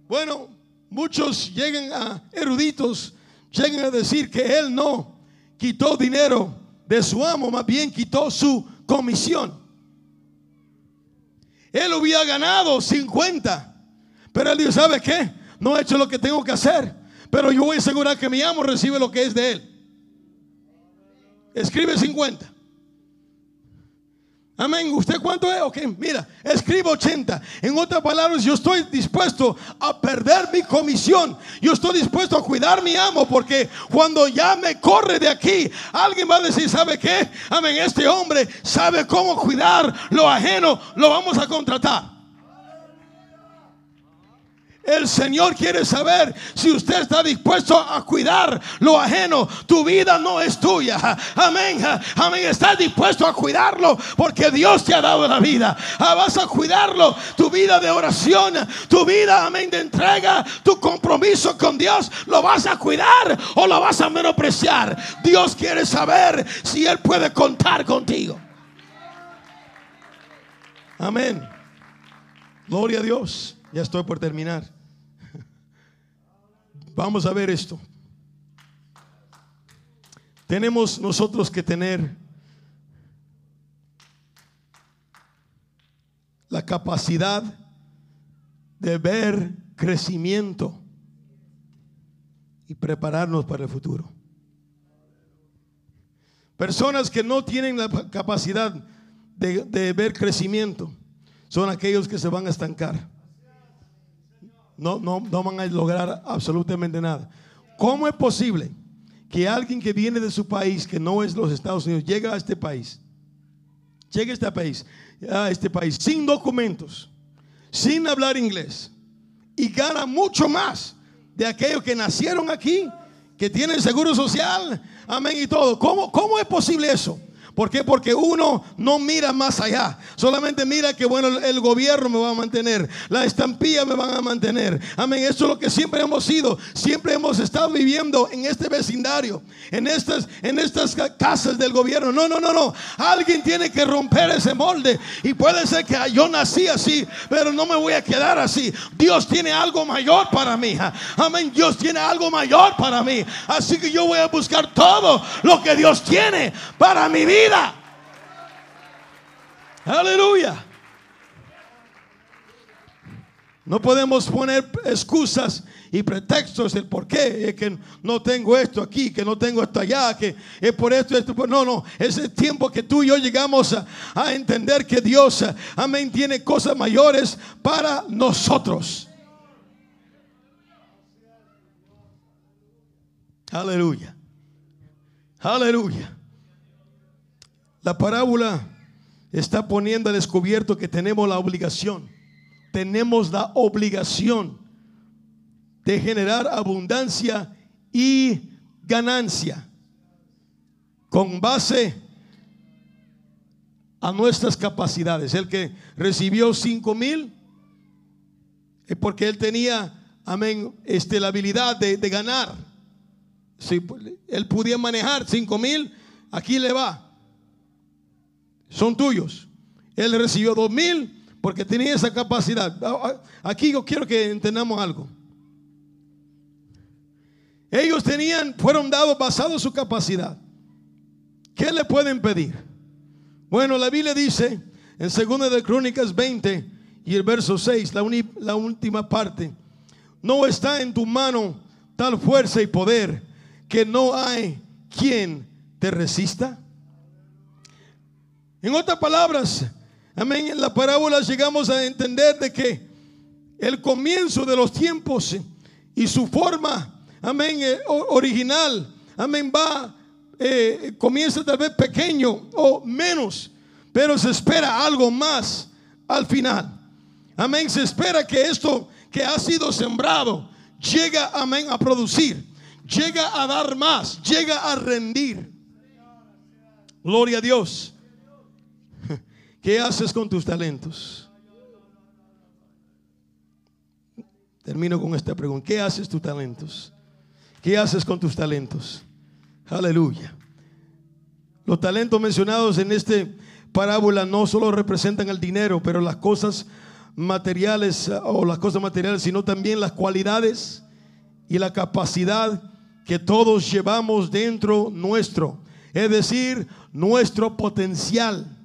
Bueno, muchos llegan a eruditos, llegan a decir que él no quitó dinero de su amo, más bien quitó su comisión. Él hubiera ganado 50, pero él dijo, ¿sabe qué? No he hecho lo que tengo que hacer, pero yo voy a asegurar que mi amo recibe lo que es de él. Escribe 50. Amén. ¿Usted cuánto es? Ok, mira, escribo 80. En otras palabras, yo estoy dispuesto a perder mi comisión. Yo estoy dispuesto a cuidar mi amo porque cuando ya me corre de aquí, alguien va a decir, ¿sabe qué? Amén, este hombre sabe cómo cuidar lo ajeno, lo vamos a contratar. El Señor quiere saber si usted está dispuesto a cuidar lo ajeno. Tu vida no es tuya. Amén. Amén. Estás dispuesto a cuidarlo porque Dios te ha dado la vida. Ah, vas a cuidarlo. Tu vida de oración, tu vida, amén, de entrega, tu compromiso con Dios, lo vas a cuidar o lo vas a menospreciar. Dios quiere saber si Él puede contar contigo. Amén. Gloria a Dios. Ya estoy por terminar. Vamos a ver esto. Tenemos nosotros que tener la capacidad de ver crecimiento y prepararnos para el futuro. Personas que no tienen la capacidad de, de ver crecimiento son aquellos que se van a estancar no, no, no van a lograr absolutamente nada. ¿Cómo es posible que alguien que viene de su país, que no es los Estados Unidos, llegue a este país, llegue a este país, a este país sin documentos, sin hablar inglés y gana mucho más de aquellos que nacieron aquí, que tienen seguro social, amén y todo? ¿Cómo, cómo es posible eso? ¿Por qué? Porque uno no mira más allá. Solamente mira que bueno, el gobierno me va a mantener. La estampilla me van a mantener. Amén. Eso es lo que siempre hemos sido. Siempre hemos estado viviendo en este vecindario. En estas, en estas casas del gobierno. No, no, no, no. Alguien tiene que romper ese molde. Y puede ser que yo nací así. Pero no me voy a quedar así. Dios tiene algo mayor para mí. Amén. Dios tiene algo mayor para mí. Así que yo voy a buscar todo lo que Dios tiene para mi vida. Aleluya. No podemos poner excusas y pretextos el por qué es que no tengo esto aquí, que no tengo esto allá, que es por esto, esto. No, no, es el tiempo que tú y yo llegamos a, a entender que Dios, amén, tiene cosas mayores para nosotros. Aleluya. Aleluya. La parábola está poniendo al descubierto que tenemos la obligación, tenemos la obligación de generar abundancia y ganancia con base a nuestras capacidades. El que recibió cinco mil es porque él tenía, amén, este, la habilidad de, ganar. Si él podía manejar cinco mil, aquí le va son tuyos. Él recibió dos mil porque tenía esa capacidad. Ah, ah, aquí yo quiero que entendamos algo. Ellos tenían, fueron dados basado en su capacidad. ¿Qué le pueden pedir? Bueno, la Biblia dice en 2 de Crónicas 20 y el verso 6, la, la última parte, no está en tu mano tal fuerza y poder que no hay quien te resista. En otras palabras, amén, en la parábola llegamos a entender de que el comienzo de los tiempos y su forma, amén, eh, original, amén, va, eh, comienza tal vez pequeño o menos, pero se espera algo más al final. Amén, se espera que esto que ha sido sembrado llega, amén, a producir, llega a dar más, llega a rendir. Gloria a Dios. ¿Qué haces con tus talentos? Termino con esta pregunta. ¿Qué haces tus talentos? ¿Qué haces con tus talentos? Aleluya. Los talentos mencionados en esta parábola no solo representan el dinero, pero las cosas materiales o las cosas materiales, sino también las cualidades y la capacidad que todos llevamos dentro nuestro, es decir, nuestro potencial.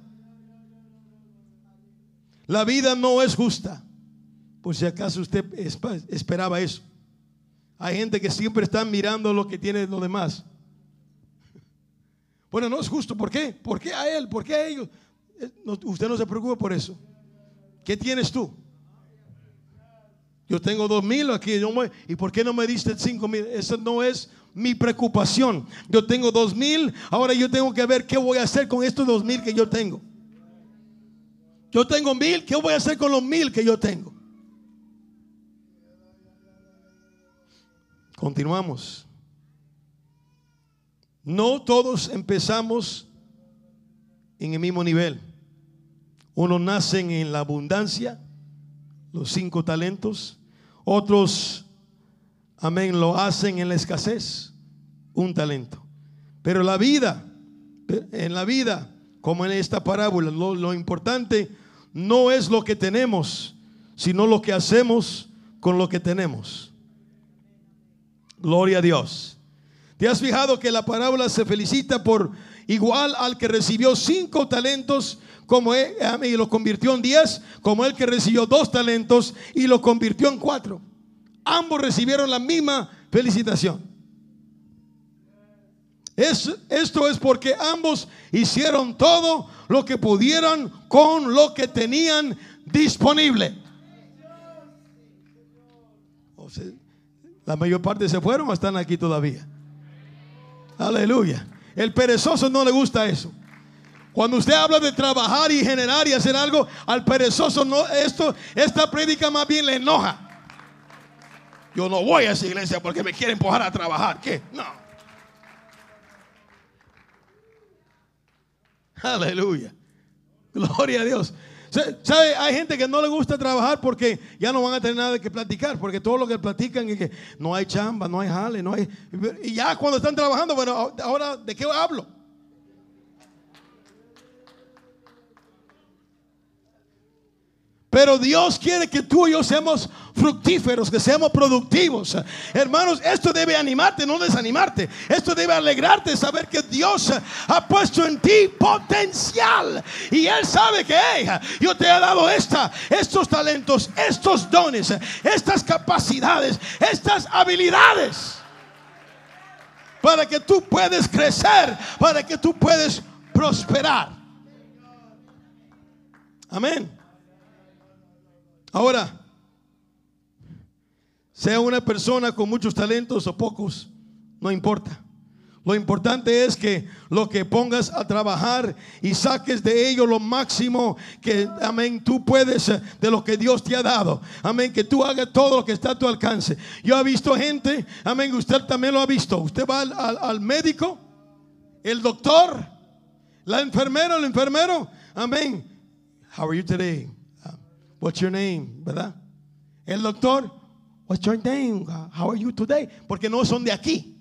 La vida no es justa, por si acaso usted esperaba eso. Hay gente que siempre está mirando lo que tiene los demás. [laughs] Bueno, no es justo. ¿Por qué? ¿Por qué a él? ¿Por qué a ellos? Eh, usted no se preocupe por eso. ¿Qué tienes tú? Yo tengo dos mil aquí. ¿Y por qué no me diste cinco mil? Esa no es mi preocupación. Yo tengo dos mil. Ahora yo tengo que ver qué voy a hacer con estos dos mil que yo tengo. Yo tengo mil. ¿Qué voy a hacer con los mil que yo tengo? Continuamos. No todos empezamos en el mismo nivel. Unos nacen en la abundancia, los cinco talentos. Otros, amén, lo hacen en la escasez, un talento. Pero la vida, en la vida, como en esta parábola, lo, lo importante no es lo que tenemos, sino lo que hacemos con lo que tenemos. Gloria a Dios. ¿Te has fijado que la parábola se felicita por igual al que recibió cinco talentos como él, y lo convirtió en diez, como el que recibió dos talentos y lo convirtió en cuatro? Ambos recibieron la misma felicitación. Esto es porque ambos hicieron todo lo que pudieran con lo que tenían disponible. la mayor parte se fueron o están aquí todavía. Aleluya. El perezoso no le gusta eso. Cuando usted habla de trabajar y generar y hacer algo, al perezoso no, esto, esta prédica más bien le enoja. Yo no voy a esa iglesia porque me quiere empujar a trabajar. ¿Qué? No. Aleluya. Gloria a Dios. Hay gente que no le gusta trabajar porque ya no van a tener nada de que platicar, porque todo lo que platican es que no hay chamba, no hay jale, no hay... Y ya cuando están trabajando, bueno, ahora ¿de qué hablo? Pero Dios quiere que tú y yo seamos fructíferos, que seamos productivos. Hermanos, esto debe animarte, no desanimarte. Esto debe alegrarte, saber que Dios ha puesto en ti potencial. Y Él sabe que yo te he dado esta, estos talentos, estos dones, estas capacidades, estas habilidades. Para que tú puedas crecer, para que tú puedas prosperar. Amén. Ahora, sea una persona con muchos talentos o pocos, no importa. Lo importante es que lo que pongas a trabajar y saques de ello lo máximo que, amén, tú puedes eh, de lo que Dios te ha dado. Amén, que tú hagas todo lo que está a tu alcance. Yo he visto gente, amén, usted también lo ha visto. Usted va al, al médico, el doctor, la enfermera, el enfermero, amén. How are you today? What's your name? ¿Verdad? El doctor, What's your name? How are you today? Porque no son de aquí.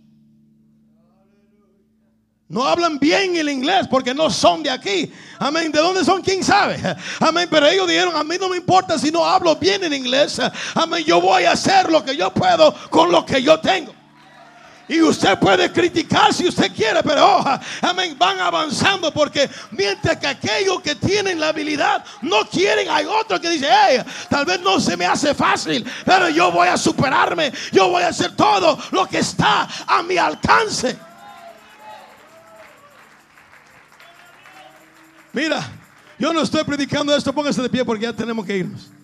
No hablan bien el inglés porque no son de aquí. Amén. ¿De dónde son? ¿Quién sabe? Amén. Pero ellos dijeron, a mí no me importa si no hablo bien en inglés. Amén. Yo voy a hacer lo que yo puedo con lo que yo tengo. Y usted puede criticar si usted quiere, pero oja, amén, van avanzando porque mientras que aquellos que tienen la habilidad no quieren, hay otros que dicen, hey, tal vez no se me hace fácil, pero yo voy a superarme, yo voy a hacer todo lo que está a mi alcance. Mira, yo no estoy predicando esto, póngase de pie porque ya tenemos que irnos.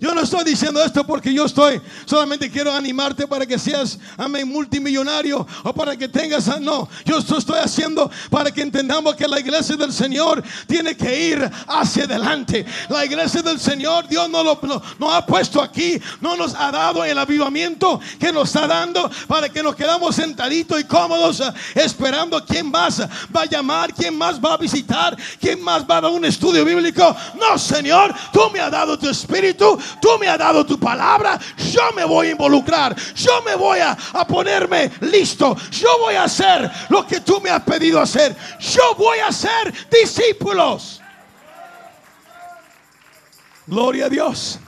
Yo no estoy diciendo esto porque yo estoy, solamente quiero animarte para que seas, amén, multimillonario o para que tengas, ah, no, yo esto estoy haciendo para que entendamos que la iglesia del Señor tiene que ir hacia adelante. La iglesia del Señor, Dios no lo, no, ha puesto aquí, no nos ha dado el avivamiento que nos está dando para que nos quedamos sentaditos y cómodos ah, esperando quién más va a llamar, quién más va a visitar, quién más va a dar un estudio bíblico. No, Señor, tú me has dado tu espíritu tú me has dado tu palabra, yo me voy a involucrar, yo me voy a, ponerme listo, yo voy a hacer lo que tú me has pedido hacer, yo voy a ser discípulos. Gloria a Dios.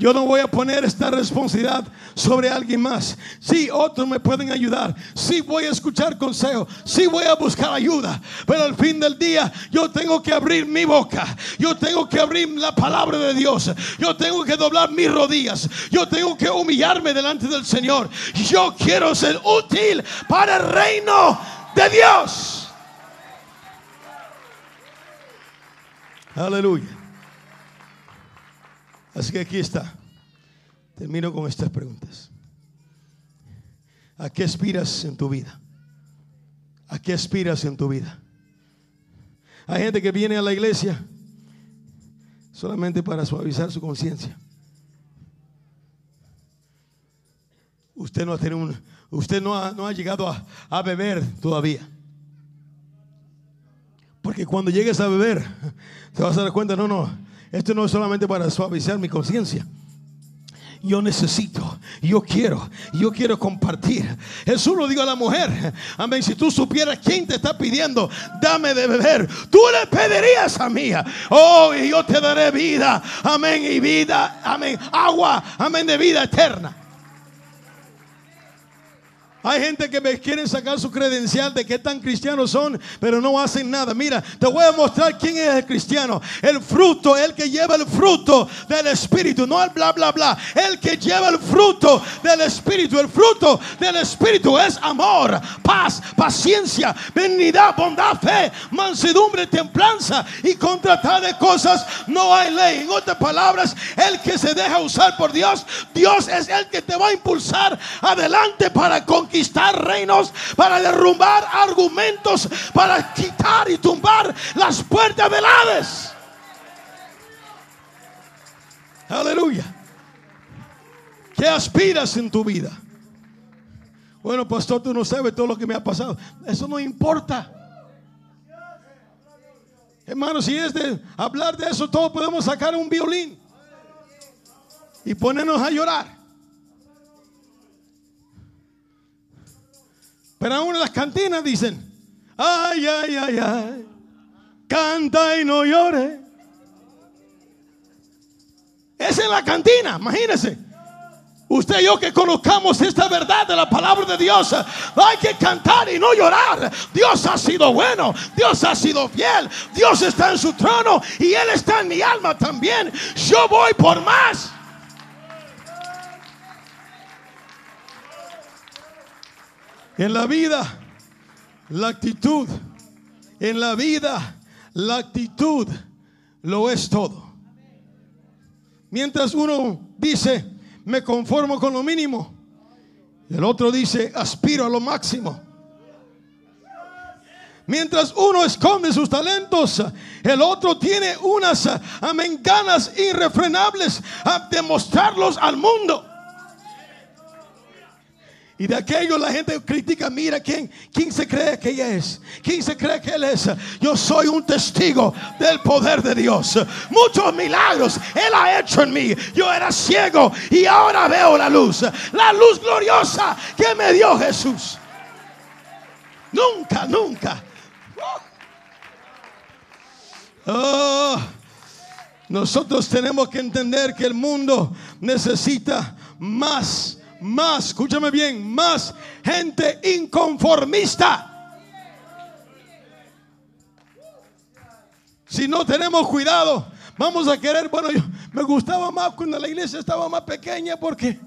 Yo no voy a poner esta responsabilidad sobre alguien más. Sí, otros me pueden ayudar. Sí, voy a escuchar consejo. Sí, voy a buscar ayuda. Pero al fin del día, yo tengo que abrir mi boca. Yo tengo que abrir la palabra de Dios. Yo tengo que doblar mis rodillas. Yo tengo que humillarme delante del Señor. Yo quiero ser útil para el reino de Dios. Aleluya. Así que aquí está. Termino con estas preguntas. ¿A qué aspiras en tu vida? ¿A qué aspiras en tu vida? Hay gente que viene a la iglesia solamente para suavizar su conciencia. Usted no ha tenido un, usted no ha, no ha llegado a, a beber todavía. Porque cuando llegues a beber, te vas a dar cuenta, no, no, esto no es solamente para suavizar mi conciencia. Yo necesito, yo quiero, yo quiero compartir. Jesús lo dijo a la mujer. Amén. Si tú supieras quién te está pidiendo, dame de beber. Tú le pedirías a mí. Oh, y yo te daré vida. Amén. Y vida. Amén. Agua. Amén. De vida eterna. Hay gente que me quieren sacar su credencial de que tan cristianos son, pero no hacen nada. Mira, te voy a mostrar quién es el cristiano. El fruto, el que lleva el fruto del Espíritu, no el bla, bla, bla. El que lleva el fruto del Espíritu. El fruto del Espíritu es amor, paz, paciencia, benignidad, bondad, fe, mansedumbre, templanza. Y contra tales cosas no hay ley. En otras palabras, el que se deja usar por Dios, Dios es el que te va a impulsar adelante para conquistar conquistar reinos, para derrumbar argumentos, para quitar y tumbar las puertas del Hades. Aleluya. ¿Qué aspiras en tu vida? Bueno, pastor, tú no sabes todo lo que me ha pasado. Eso no importa. Hermano, si es de hablar de eso, todos podemos sacar un violín y ponernos a llorar. Pero aún en las cantinas dicen, ay, ay, ay, ay, canta y no llore. Es en la cantina, imagínense. Usted y yo que conozcamos esta verdad de la palabra de Dios, hay que cantar y no llorar. Dios ha sido bueno, Dios ha sido fiel, Dios está en su trono y Él está en mi alma también. Yo voy por más. En la vida, la actitud. En la vida, la actitud lo es todo. Mientras uno dice, me conformo con lo mínimo, el otro dice, aspiro a lo máximo. Mientras uno esconde sus talentos, el otro tiene unas amén, ganas irrefrenables a demostrarlos al mundo. Y de aquello la gente critica, mira quién, quién se cree que ella es, quién se cree que él es. Yo soy un testigo del poder de Dios. Muchos milagros él ha hecho en mí. Yo era ciego y ahora veo la luz, la luz gloriosa que me dio Jesús. Nunca, nunca. Oh, nosotros tenemos que entender que el mundo necesita más más, escúchame bien, más gente inconformista. Si no tenemos cuidado, vamos a querer, bueno, yo, me gustaba más cuando la iglesia estaba más pequeña porque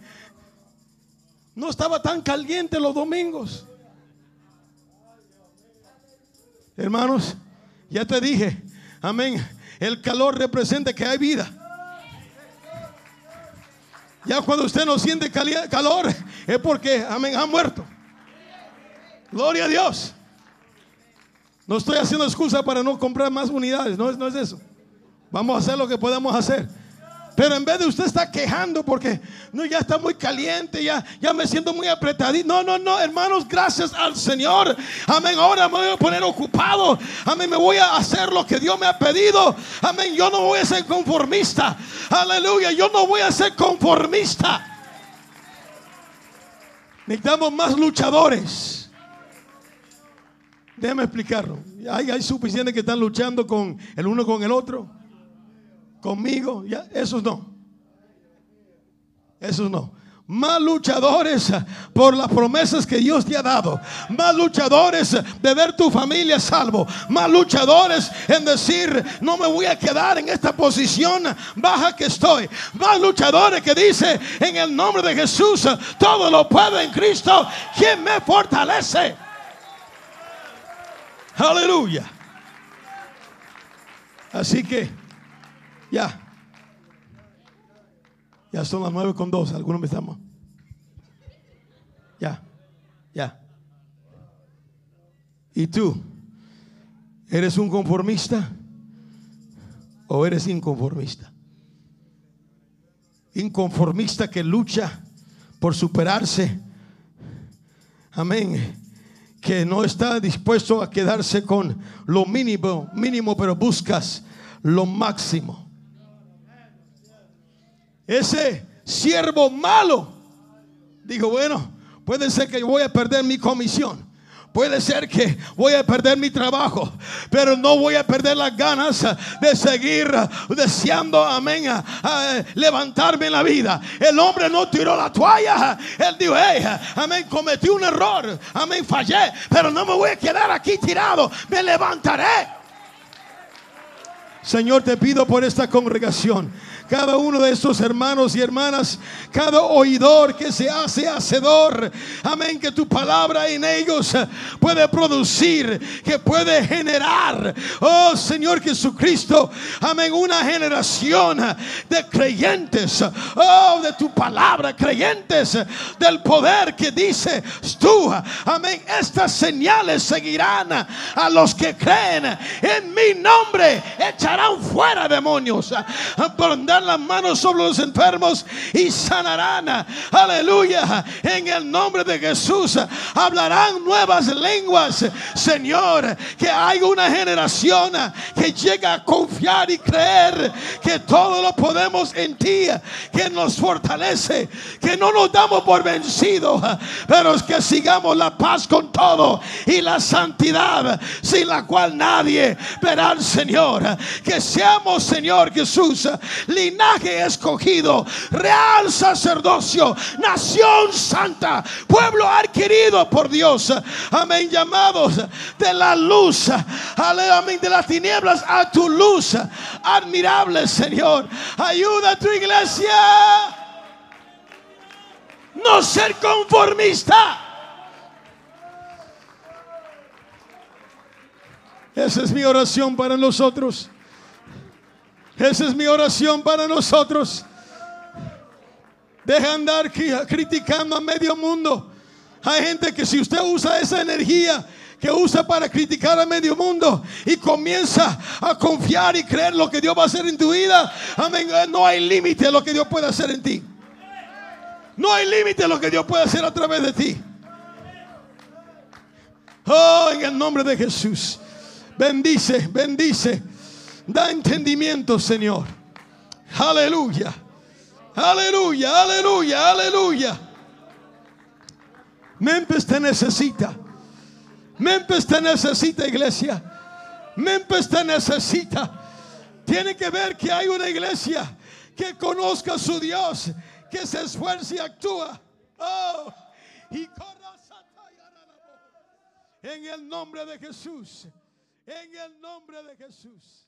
no estaba tan caliente los domingos. Hermanos, ya te dije, amén, el calor representa que hay vida. Ya cuando usted no siente calor es porque, amén, ha muerto. Gloria a Dios. No estoy haciendo excusa para no comprar más unidades, no es, no es eso. Vamos a hacer lo que podemos hacer. Pero en vez de usted estar quejando porque no, ya está muy caliente, ya, ya me siento muy apretadito. No, no, no, hermanos, gracias al Señor. Amén. Ahora me voy a poner ocupado. Amén. Me voy a hacer lo que Dios me ha pedido. Amén. Yo no voy a ser conformista. Aleluya. Yo no voy a ser conformista. Necesitamos más luchadores. Déjame explicarlo. Hay, hay suficientes que están luchando con el uno con el otro conmigo, ya, esos no. Esos no. Más luchadores por las promesas que Dios te ha dado. Más luchadores de ver tu familia salvo. Más luchadores en decir, no me voy a quedar en esta posición baja que estoy. Más luchadores que dice, en el nombre de Jesús, todo lo puedo en Cristo, quien me fortalece. Aleluya. Así que ya. Ya son las nueve con dos. Algunos me estamos. Ya. Ya. ¿Y tú? ¿Eres un conformista? ¿O eres inconformista? Inconformista que lucha por superarse. Amén. Que no está dispuesto a quedarse con lo mínimo, mínimo, pero buscas lo máximo ese siervo malo dijo, bueno, puede ser que voy a perder mi comisión. Puede ser que voy a perder mi trabajo, pero no voy a perder las ganas de seguir deseando, amén, levantarme en la vida. El hombre no tiró la toalla. Él dijo, hey, amén, cometí un error, amén, fallé, pero no me voy a quedar aquí tirado, me levantaré. Señor, te pido por esta congregación cada uno de estos hermanos y hermanas, cada oidor que se hace hacedor. Amén, que tu palabra en ellos puede producir, que puede generar. Oh Señor Jesucristo, amén, una generación de creyentes. Oh, de tu palabra, creyentes del poder que dice tú. Amén, estas señales seguirán a los que creen en mi nombre. Echarán fuera demonios. Las manos sobre los enfermos y sanarán. Aleluya. En el nombre de Jesús hablarán nuevas lenguas. Señor, que hay una generación que llega a confiar y creer que todo lo podemos en ti, que nos fortalece, que no nos damos por vencidos, pero que sigamos la paz con todo y la santidad sin la cual nadie verá al Señor. Que seamos, Señor Jesús, linaje escogido, real sacerdocio, nación santa, pueblo adquirido por Dios. Amén, llamados de la luz, amén, de las tinieblas a tu luz. Admirable Señor, ayuda a tu iglesia. No ser conformista. Esa es mi oración para nosotros. Esa es mi oración para nosotros. Deja andar criticando a medio mundo. Hay gente que si usted usa esa energía que usa para criticar a medio mundo y comienza a confiar y creer lo que Dios va a hacer en tu vida, amén, no hay límite a lo que Dios puede hacer en ti. No hay límite a lo que Dios puede hacer a través de ti. Oh, en el nombre de Jesús. Bendice, bendice Da entendimiento, Señor. Aleluya. Aleluya, aleluya, aleluya. Memphis te necesita. Memphis te necesita, iglesia. Memphis te necesita. Tiene que ver que hay una iglesia que conozca a su Dios, que se esfuerce y actúa. Oh, y en el nombre de Jesús. En el nombre de Jesús.